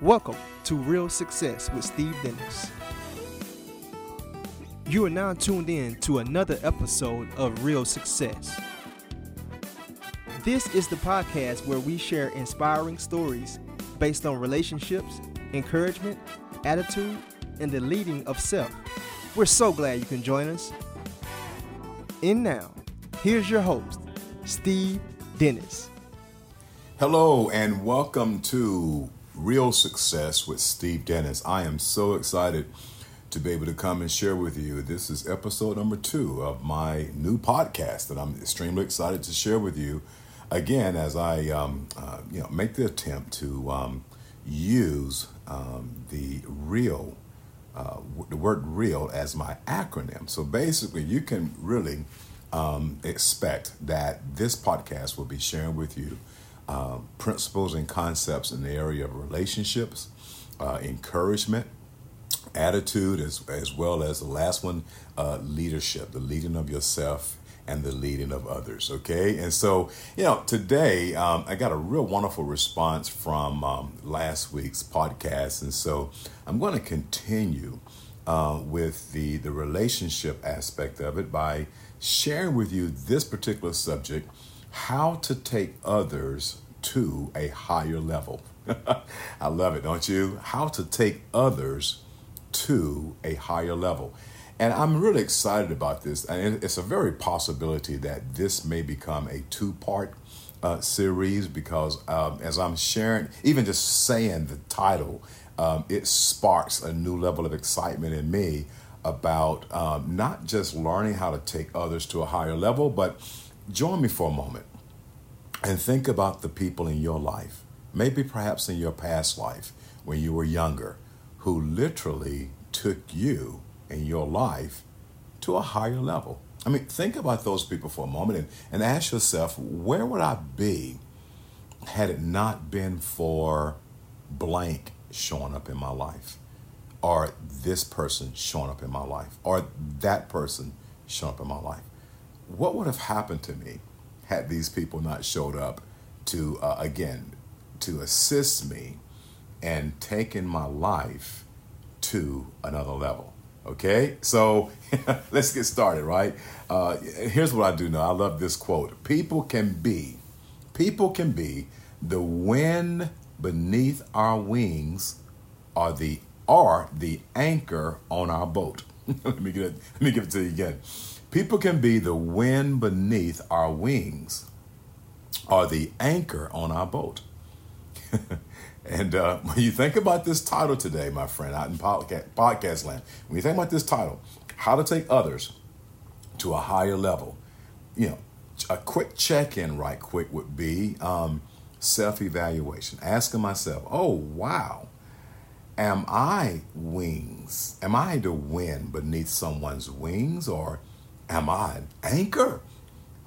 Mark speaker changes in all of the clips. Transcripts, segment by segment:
Speaker 1: Welcome to Real Success with Steve Dennis. You are now tuned in to another episode of Real Success. This is the podcast where we share inspiring stories based on relationships, encouragement, attitude, and the leading of self. We're so glad you can join us. And now, here's your host, Steve Dennis.
Speaker 2: Hello, and welcome to Real Success with Steve Dennis. I am so excited to be able to come and share with you. This is episode number two of my new podcast that I'm extremely excited to share with you. Again, as I um, uh, you know make the attempt to um, use um, the real uh, the word real as my acronym. So basically, you can really um, expect that this podcast will be sharing with you uh, principles and concepts in the area of relationships, uh, encouragement, attitude, as, as well as the last one, uh, leadership, the leading of yourself and the leading of others. Okay. And so, you know, today um, I got a real wonderful response from um, last week's podcast. And so I'm going to continue uh, with the, the relationship aspect of it by sharing with you this particular subject how to take others to a higher level. I love it, don't you? How to take others to a higher level. And I'm really excited about this. And it's a very possibility that this may become a two part uh, series because um, as I'm sharing, even just saying the title, um, it sparks a new level of excitement in me about um, not just learning how to take others to a higher level, but join me for a moment and think about the people in your life, maybe perhaps in your past life when you were younger, who literally took you in your life to a higher level. I mean, think about those people for a moment and, and ask yourself, where would I be had it not been for blank showing up in my life? Or this person showing up in my life? Or that person showing up in my life? What would have happened to me had these people not showed up to, uh, again, to assist me and taking my life to another level? Okay, so let's get started, right? Uh, here's what I do know. I love this quote. People can be, people can be the wind beneath our wings are the are the anchor on our boat. let me get it, let me give it to you again. People can be the wind beneath our wings or the anchor on our boat. And uh, when you think about this title today, my friend, out in podcast, land, when you think about this title, how to take others to a higher level, you know, a quick check in, right quick, would be um, self evaluation. Asking myself, oh, wow, am I wings? Am I the wind beneath someone's wings, or am I an anchor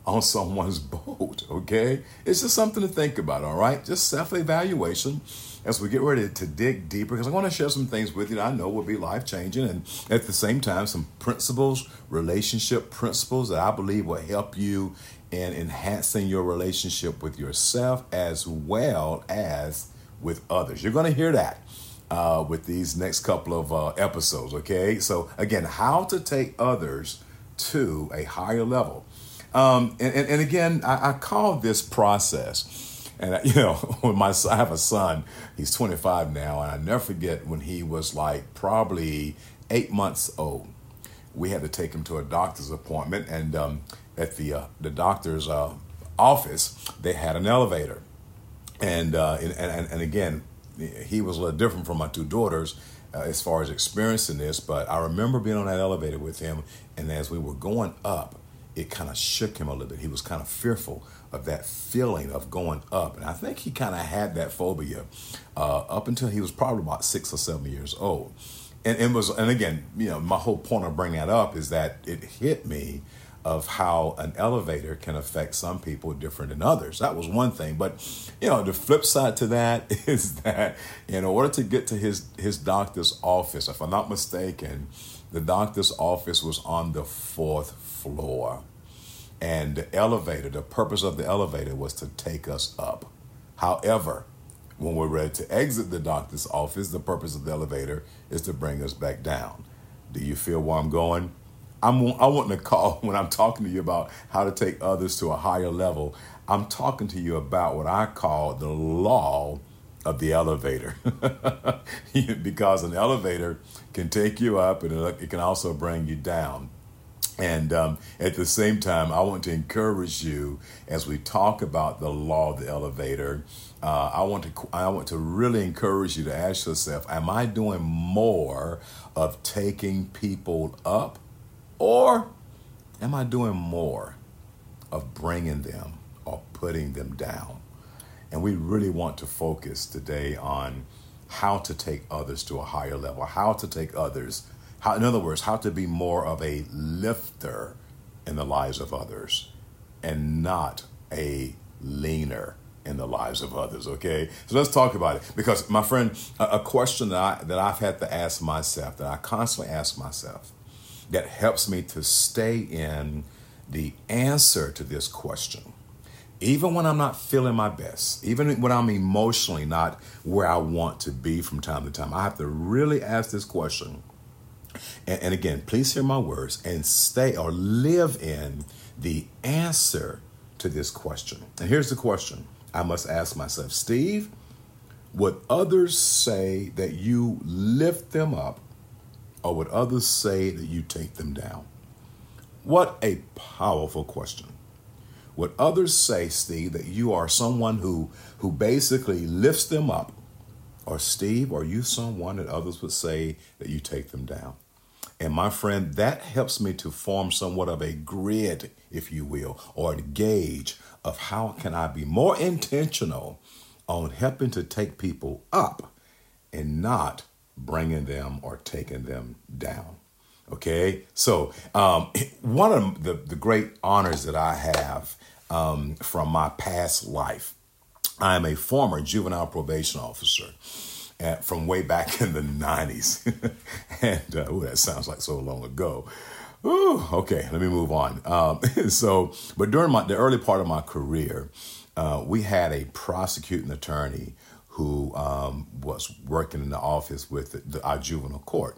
Speaker 2: on someone's boat? Okay, it's just something to think about, all right? Just self evaluation as we get ready to dig deeper, because I want to share some things with you that I know will be life changing, and at the same time, some principles, relationship principles that I believe will help you in enhancing your relationship with yourself as well as with others. You're going to hear that. Uh, with these next couple of uh, episodes, okay? So, again, how to take others to a higher level. Um, and, and, and, again, I, I call this process and you know, when my I have a son, he's 25 now, and I never forget when he was like probably eight months old. We had to take him to a doctor's appointment, and um, at the uh, the doctor's uh, office, they had an elevator, and, uh, and, and and again, he was a little different from my two daughters. Uh, as far as experiencing this, but I remember being on that elevator with him, and as we were going up, it kind of shook him a little bit. He was kind of fearful of that feeling of going up. And I think he kind of had that phobia uh, up until he was probably about six or seven years old. And it was, and again, you know, my whole point of bringing that up is that it hit me of how an elevator can affect some people different than others. That was one thing. But, you know, the flip side to that is that in order to get to his, his doctor's office, if I'm not mistaken, the doctor's office was on the fourth floor. And the elevator, the purpose of the elevator was to take us up. However, when we're ready to exit the doctor's office, the purpose of the elevator is to bring us back down. Do you feel where I'm going? I'm, I want to call when I'm talking to you about how to take others to a higher level. I'm talking to you about what I call the law of the elevator. because an elevator can take you up and it can also bring you down. And um, at the same time, I want to encourage you as we talk about the law of the elevator. Uh, I want to I want to really encourage you to ask yourself: Am I doing more of taking people up, or am I doing more of bringing them or putting them down? And we really want to focus today on how to take others to a higher level, how to take others, how, in other words, how to be more of a lifter in the lives of others and not a leaner in the lives of others. Okay, so let's talk about it because, my friend, a, a question that I that I've had to ask myself, that I constantly ask myself, that helps me to stay in the answer to this question even when I'm not feeling my best, even when I'm emotionally not where I want to be from time to time, I have to really ask this question. And, and, again, please hear my words and stay or live in the answer to this question. And here's the question I must ask myself Steve, would others say that you lift them up, or would others say that you take them down? What a powerful question. Would others say, Steve, that you are someone who who basically lifts them up? Or Steve, are you someone that others would say that you take them down? And my friend, that helps me to form somewhat of a grid, if you will, or a gauge of how can I be more intentional on helping to take people up and not bringing them or taking them down. Okay, so um, one of the, the great honors that I have um, from my past life. I am a former juvenile probation officer at, uh, from way back in the 90s. and uh, ooh, that sounds like so long ago. Ooh, okay, let me move on. Um, so, but during my, the early part of my career, uh, we had a prosecuting attorney who um, was working in the office with the, the, our juvenile court.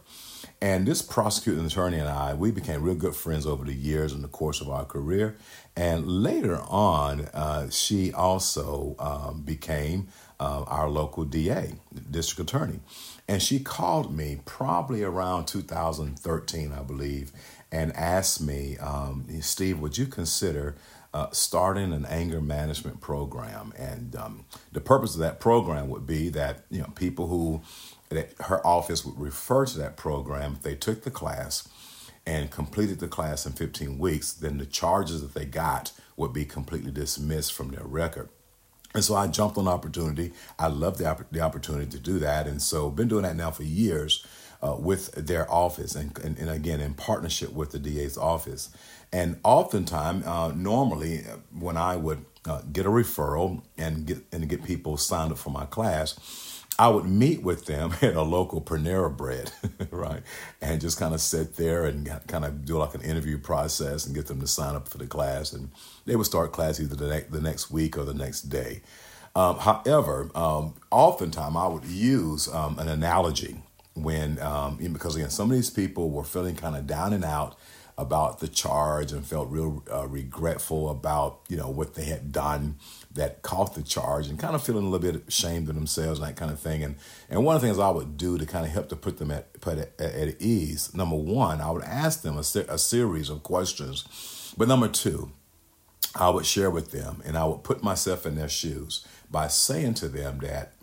Speaker 2: And this prosecuting attorney and I, we became real good friends over the years in the course of our career. And later on, uh, she also um, became uh, our local DA, district attorney. And she called me probably around 2013, I believe, and asked me, um, Steve, would you consider uh, starting an anger management program? And um, the purpose of that program would be that you know people who her office would refer to that program if they took the class and completed the class in 15 weeks, then the charges that they got would be completely dismissed from their record. And so I jumped on the opportunity. I love the, the opportunity to do that. And so been doing that now for years uh, with their office and, and, and, again, in partnership with the DA's office. And oftentimes, uh, normally, uh, when I would uh, get a referral and get, and get people signed up for my class, I would meet with them at a local Panera Bread, right? And just kind of sit there and kind of do like an interview process and get them to sign up for the class. And they would start class either the, ne- the next week or the next day. Um, however, um, oftentimes I would use um, an analogy when, um, because again, some of these people were feeling kind of down and out about the charge and felt real uh, regretful about you know what they had done that caught the charge and kind of feeling a little bit ashamed of themselves and that kind of thing. And and one of the things I would do to kind of help to put them at put at, at ease number one I would ask them a, a series of questions. But number two I would share with them and I would put myself in their shoes by saying to them that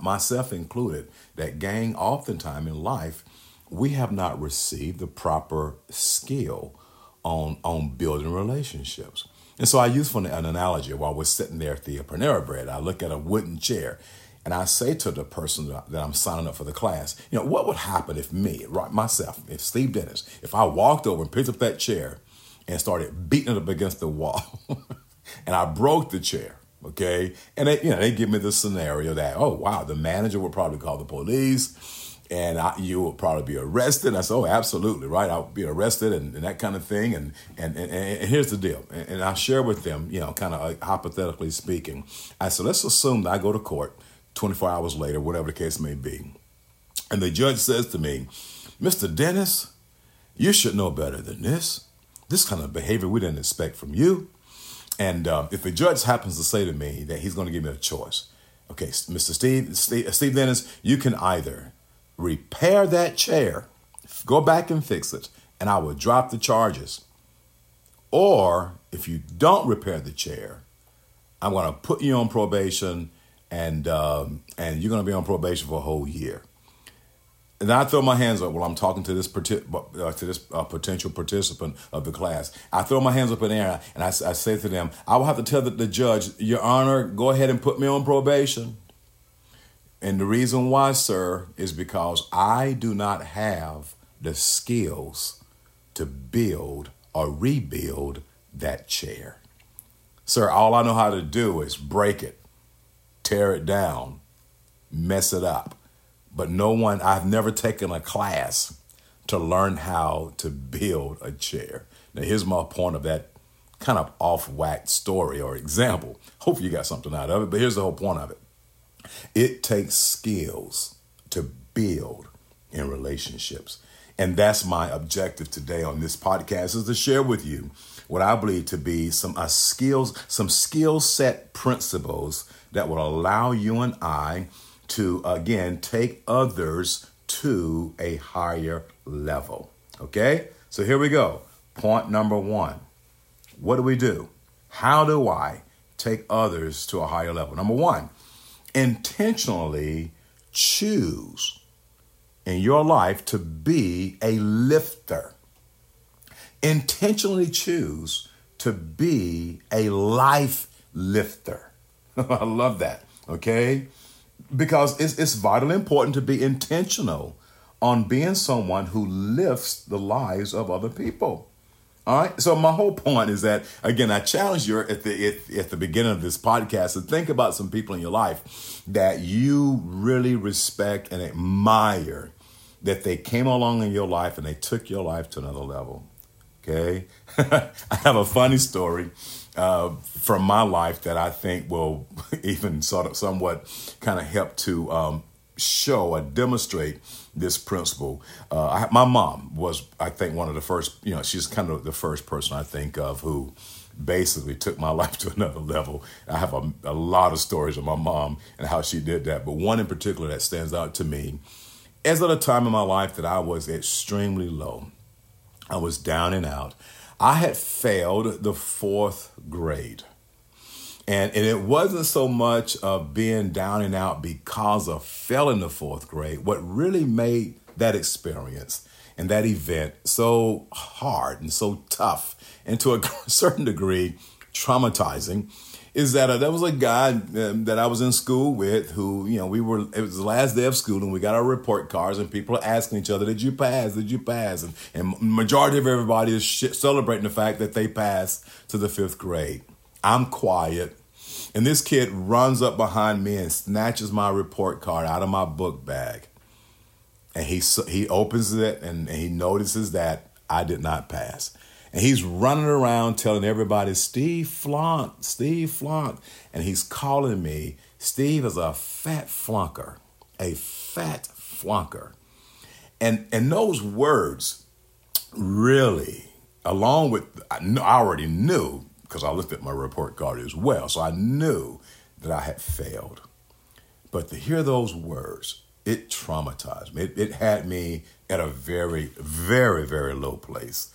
Speaker 2: myself included that gang oftentimes in life we have not received the proper skill on, on building relationships. And so I use for an analogy while we're sitting there at the Panera Bread, I look at a wooden chair and I say to the person that I'm signing up for the class, you know, what would happen if me, right, myself, if Steve Dennis, if I walked over and picked up that chair and started beating it up against the wall and I broke the chair, okay? And they, you know, they give me the scenario that, oh, wow, the manager would probably call the police and I, you will probably be arrested. I said, oh, absolutely, right. I'll be arrested and, and that kind of thing. And and, and, and here's the deal. And, and I share with them, you know, kind of hypothetically speaking. I said, let's assume that I go to court 24 hours later, whatever the case may be. And the judge says to me, Mr. Dennis, you should know better than this. This kind of behavior we didn't expect from you. And uh, if the judge happens to say to me that he's going to give me a choice, okay, Mr. Steve, Steve, Steve Dennis, you can either repair that chair, go back and fix it, and I will drop the charges. Or if you don't repair the chair, I'm going to put you on probation, and um, and you're going to be on probation for a whole year. And I throw my hands up while I'm talking to this uh, to this uh, potential participant of the class. I throw my hands up in the air and I, I say to them, I will have to tell the, the judge, Your Honor, go ahead and put me on probation. And the reason why, sir, is because I do not have the skills to build or rebuild that chair. Sir, all I know how to do is break it, tear it down, mess it up. But no one, I've never taken a class to learn how to build a chair. Now, here's my point of that kind of off whack story or example. Hopefully, you got something out of it, but here's the whole point of it it takes skills to build in relationships. And that's my objective today on this podcast is to share with you what I believe to be some uh, skills, some skill set principles that will allow you and I to again take others to a higher level. Okay? So here we go. Point number 1. What do we do? How do I take others to a higher level? Number 1, intentionally choose in your life to be a lifter. Intentionally choose to be a life lifter. I love that. Okay? Because it's, it's vitally important to be intentional on being someone who lifts the lives of other people. All right. So my whole point is that again, I challenge you at the at, at, the beginning of this podcast to think about some people in your life that you really respect and admire that they came along in your life and they took your life to another level. Okay. I have a funny story uh, from my life that I think will even sort of somewhat kind of help to um, show or demonstrate this principle. Uh, I, my mom was, I think, one of the first, you know, she's kind of the first person I think of who basically took my life to another level. I have a, a lot of stories of my mom and how she did that, but one in particular that stands out to me is at a time in my life that I was extremely low. I was down and out. I had failed the fourth grade. And, and it wasn't so much of being down and out because of failing the fourth grade. What really made that experience and that event so hard and so tough and to a certain degree traumatizing is that uh, there was a guy um, that I was in school with who, you know, we were, it was the last day of school and we got our report cards and people are asking each other, did you pass? Did you pass? And, and majority of everybody is celebrating the fact that they passed to the fifth grade. I'm quiet. And this kid runs up behind me and snatches my report card out of my book bag. And he he opens it and, and he notices that I did not pass. And he's running around telling everybody, Steve flunked, Steve flunked. And he's calling me, Steve is a fat flunker, a fat flunker. And, and those words really, along with, I already knew because I looked at my report card as well. So I knew that I had failed. But to hear those words, it traumatized me. It, it had me at a very, very, very low place.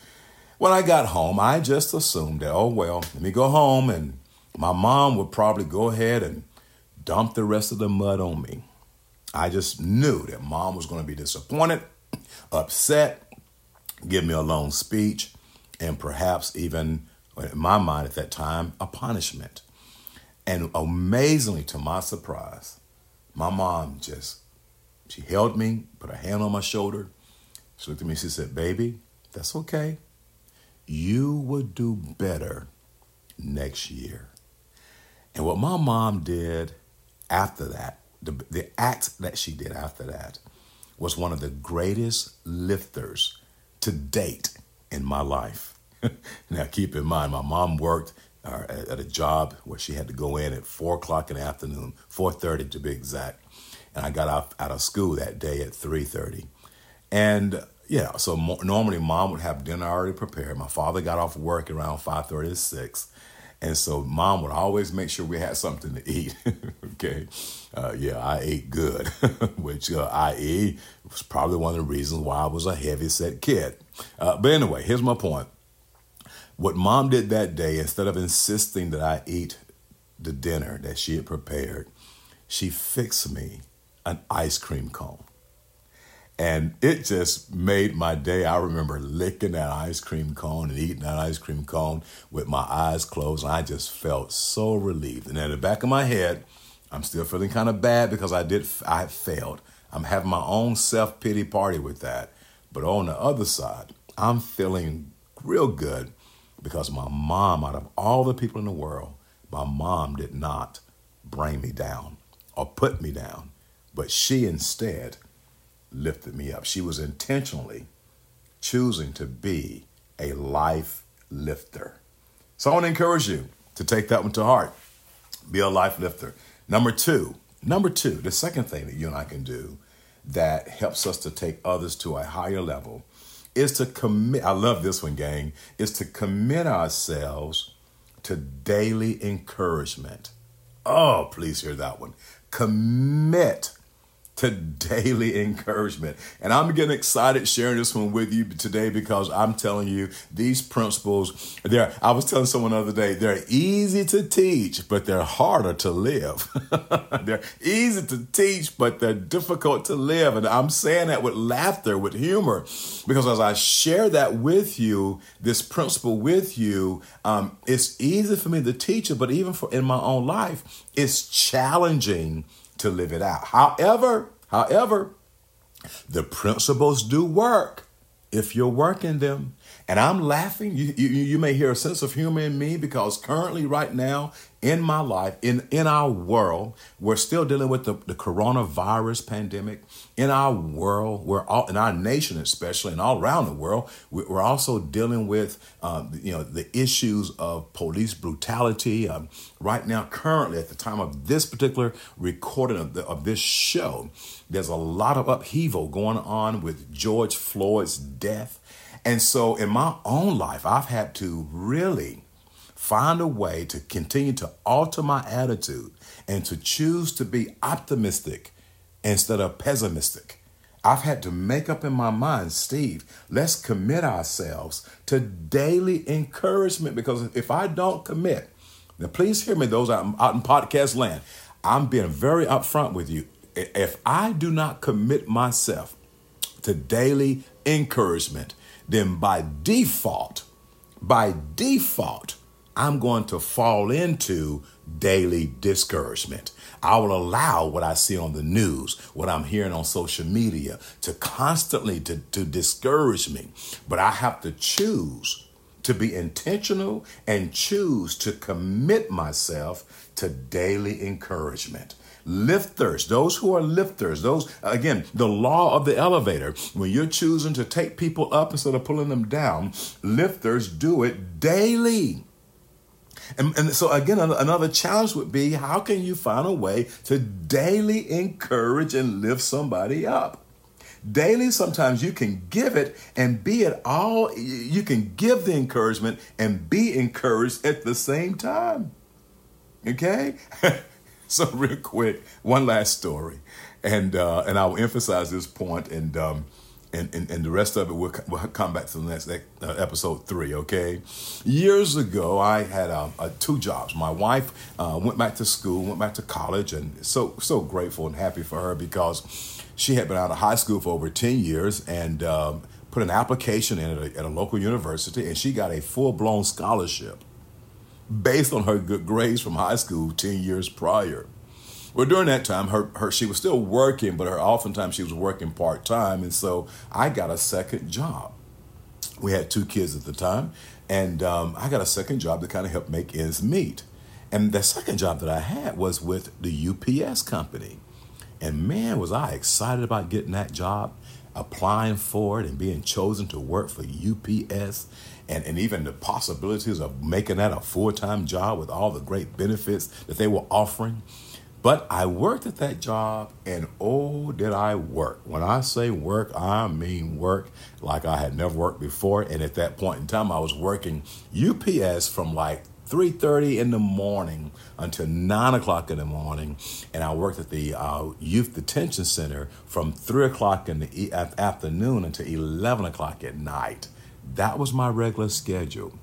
Speaker 2: When I got home, I just assumed that, oh, well, let me go home and my mom would probably go ahead and dump the rest of the mud on me. I just knew that mom was going to be disappointed, upset, give me a long speech, and perhaps even in my mind at that time, a punishment. And amazingly, to my surprise, my mom just, she held me, put her hand on my shoulder. She looked at me, she said, Baby, that's okay. You will do better next year. And what my mom did after that, the, the act that she did after that, was one of the greatest lifters to date in my life. now, keep in mind, my mom worked or at, at a job where she had to go in at four o'clock in the afternoon, four thirty to be exact, and I got out out of school that day at three thirty, and yeah, so mo- normally mom would have dinner already prepared. My father got off work around five thirty to six, and so mom would always make sure we had something to eat. okay, uh, yeah, I ate good, which uh, i.e. was probably one of the reasons why I was a heavy set kid. Uh, but anyway, here's my point. What mom did that day, instead of insisting that I eat the dinner that she had prepared, she fixed me an ice cream cone. And it just made my day. I remember licking that ice cream cone and eating that ice cream cone with my eyes closed. And I just felt so relieved. And in the back of my head, I'm still feeling kind of bad because I did I failed. I'm having my own self-pity party with that. But on the other side, I'm feeling real good because my mom, out of all the people in the world, my mom did not bring me down or put me down, but she instead lifted me up. She was intentionally choosing to be a life lifter. So I want to encourage you to take that one to heart. Be a life lifter. Number two, number two, the second thing that you and I can do that helps us to take others to a higher level is to commit. I love this one, gang, is to commit ourselves to daily encouragement. Oh, please hear that one. Commit to daily encouragement. And I'm getting excited sharing this one with you today because I'm telling you these principles, they're, I was telling someone the other day, they're easy to teach, but they're harder to live. they're easy to teach, but they're difficult to live. And I'm saying that with laughter, with humor, because as I share that with you, this principle with you, um, it's easy for me to teach it, but even for in my own life, it's challenging to live it out. However, however, the principles do work if you're working them. And I'm laughing. You, you, you may hear a sense of humor in me because currently, right now, in my life, in, in our world, we're still dealing with the, the coronavirus pandemic. In our world, we're all in our nation, especially, and all around the world, we're also dealing with um, you know the issues of police brutality. Um, right now, currently, at the time of this particular recording of, the, of this show, there's a lot of upheaval going on with George Floyd's death. And so, in my own life, I've had to really find a way to continue to alter my attitude and to choose to be optimistic instead of pessimistic. I've had to make up in my mind, Steve, let's commit ourselves to daily encouragement because if I don't commit, now please hear me, those out, out in podcast land, I'm being very upfront with you. If I do not commit myself to daily encouragement, then by default, by default, I'm going to fall into daily discouragement. I will allow what I see on the news, what I'm hearing on social media to constantly to, to discourage me. But I have to choose to be intentional and choose to commit myself to daily encouragement. Lifters, those who are lifters, those, again, the law of the elevator. When you're choosing to take people up instead of pulling them down, lifters do it daily. And, and so, again, another challenge would be how can you find a way to daily encourage and lift somebody up? Daily, sometimes you can give it and be it all, you can give the encouragement and be encouraged at the same time. Okay? so, real quick, one last story. And, uh, and I'll emphasize this point and, um, and, and, and the rest of it will we'll come back to the next uh, episode three. Okay, years ago I had uh, uh, two jobs. My wife uh, went back to school, went back to college, and so so grateful and happy for her because she had been out of high school for over ten years and um, put an application in at a, at a local university, and she got a full blown scholarship based on her good grades from high school ten years prior. Well, during that time, her, her she was still working, but her oftentimes she was working part time, and so I got a second job. We had two kids at the time, and um, I got a second job to kind of help make ends meet. And the second job that I had was with the UPS company, and man, was I excited about getting that job. applying for it and being chosen to work for UPS and, and even the possibilities of making that a full time job with all the great benefits that they were offering. But I worked at that job, and oh, did I work. When I say work, I mean work like I had never worked before. And at that point in time, I was working UPS from like 3.30 in the morning until 9 o'clock in the morning and i worked at the uh, youth detention center from 3 o'clock in the e- afternoon until 11 o'clock at night that was my regular schedule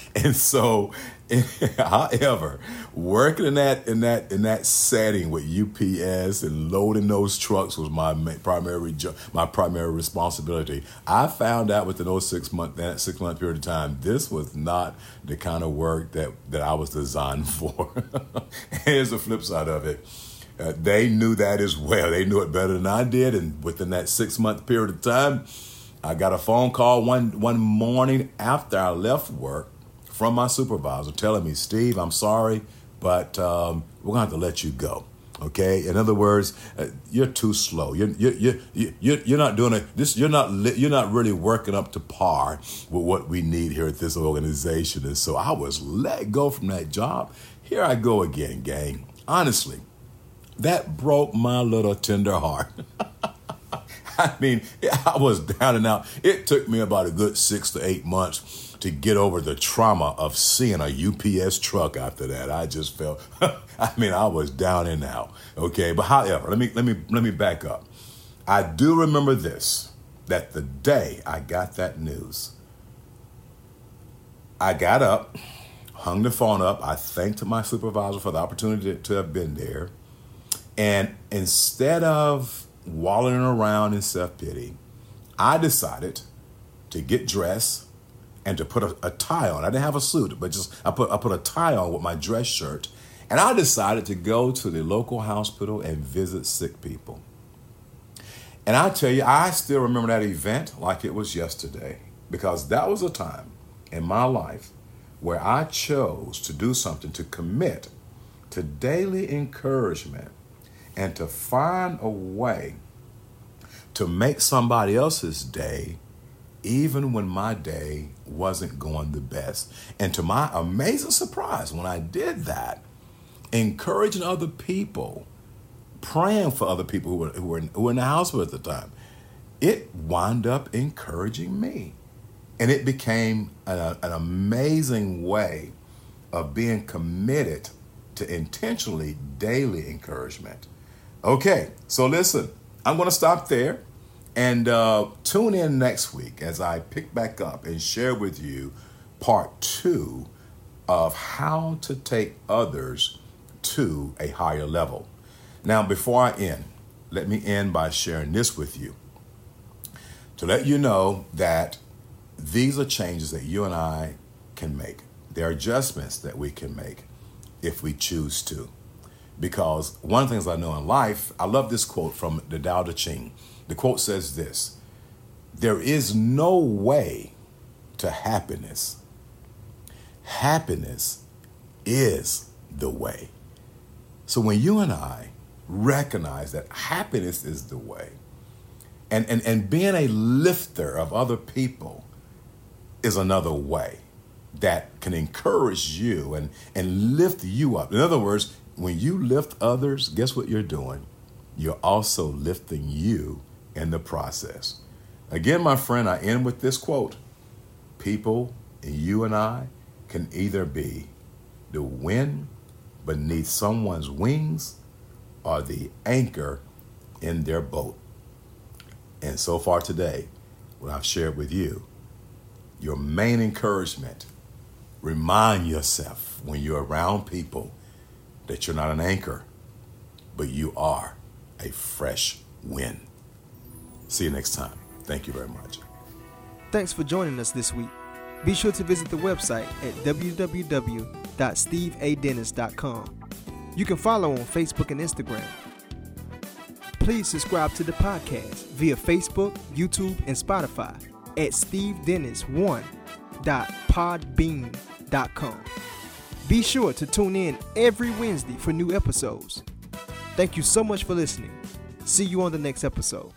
Speaker 2: and so however working in that in that in that setting with ups and loading those trucks was my primary my primary responsibility. I found out within those six month that six month period of time this was not the kind of work that that i was designed for. Here's the flip side of it. Uh, they knew that as well. They knew it better than i did. And within that six month period of time i got a phone call one one morning after i left work from my supervisor telling me, Steve, I'm sorry, but um, we're going to have to let you go. Okay. In other words, uh, you're too slow. You're you you you you're not doing it. This you're not you're not really working up to par with what we need here at this organization. And so I was let go from that job. Here I go again, gang. Honestly, that broke my little tender heart. I mean, I was down and out. It took me about a good six to eight months to get over the trauma of seeing a UPS truck after that. I just felt I mean I was down and out. Okay, but however, let me let me let me back up. I do remember this that the day I got that news, I got up, hung the phone up, I thanked my supervisor for the opportunity to have been there. And instead of wallowing around in self pity, I decided to get dressed and to put a, a, tie on. I didn't have a suit, but just I put I put a tie on with my dress shirt, and I decided to go to the local hospital and visit sick people. And I tell you, I still remember that event like it was yesterday because that was a time in my life where I chose to do something to commit to daily encouragement and to find a way to make somebody else's day even when my day wasn't going the best. And to my amazing surprise, when I did that, encouraging other people, praying for other people who were, who were, in, who were in the hospital at the time, it wound up encouraging me. And it became an amazing way of being committed to intentionally daily encouragement. Okay, so listen, I'm going to stop there. And uh, tune in next week as I pick back up and share with you part two of how to take others to a higher level. Now, before I end, let me end by sharing this with you to let you know that these are changes that you and I can make. There are adjustments that we can make if we choose to. Because one of the things I know in life, I love this quote from the Tao Te Ching. The quote says this There is no way to happiness. Happiness is the way. So when you and I recognize that happiness is the way, and, and, and being a lifter of other people is another way that can encourage you and, and lift you up. In other words, when you lift others, guess what you're doing? You're also lifting you in the process. Again, my friend, I end with this quote People, and you and I, can either be the wind beneath someone's wings or the anchor in their boat. And so far today, what I've shared with you, your main encouragement remind yourself when you're around people that you're not an anchor, but you are a fresh wind. See you next time. Thank you very much.
Speaker 1: Thanks for joining us this week. Be sure to visit the website at www.steveadennis.com. You can follow on Facebook and Instagram. Please subscribe to the podcast via Facebook, YouTube, and Spotify at stevedennis1.podbean.com. Be sure to tune in every Wednesday for new episodes. Thank you so much for listening. See you on the next episode.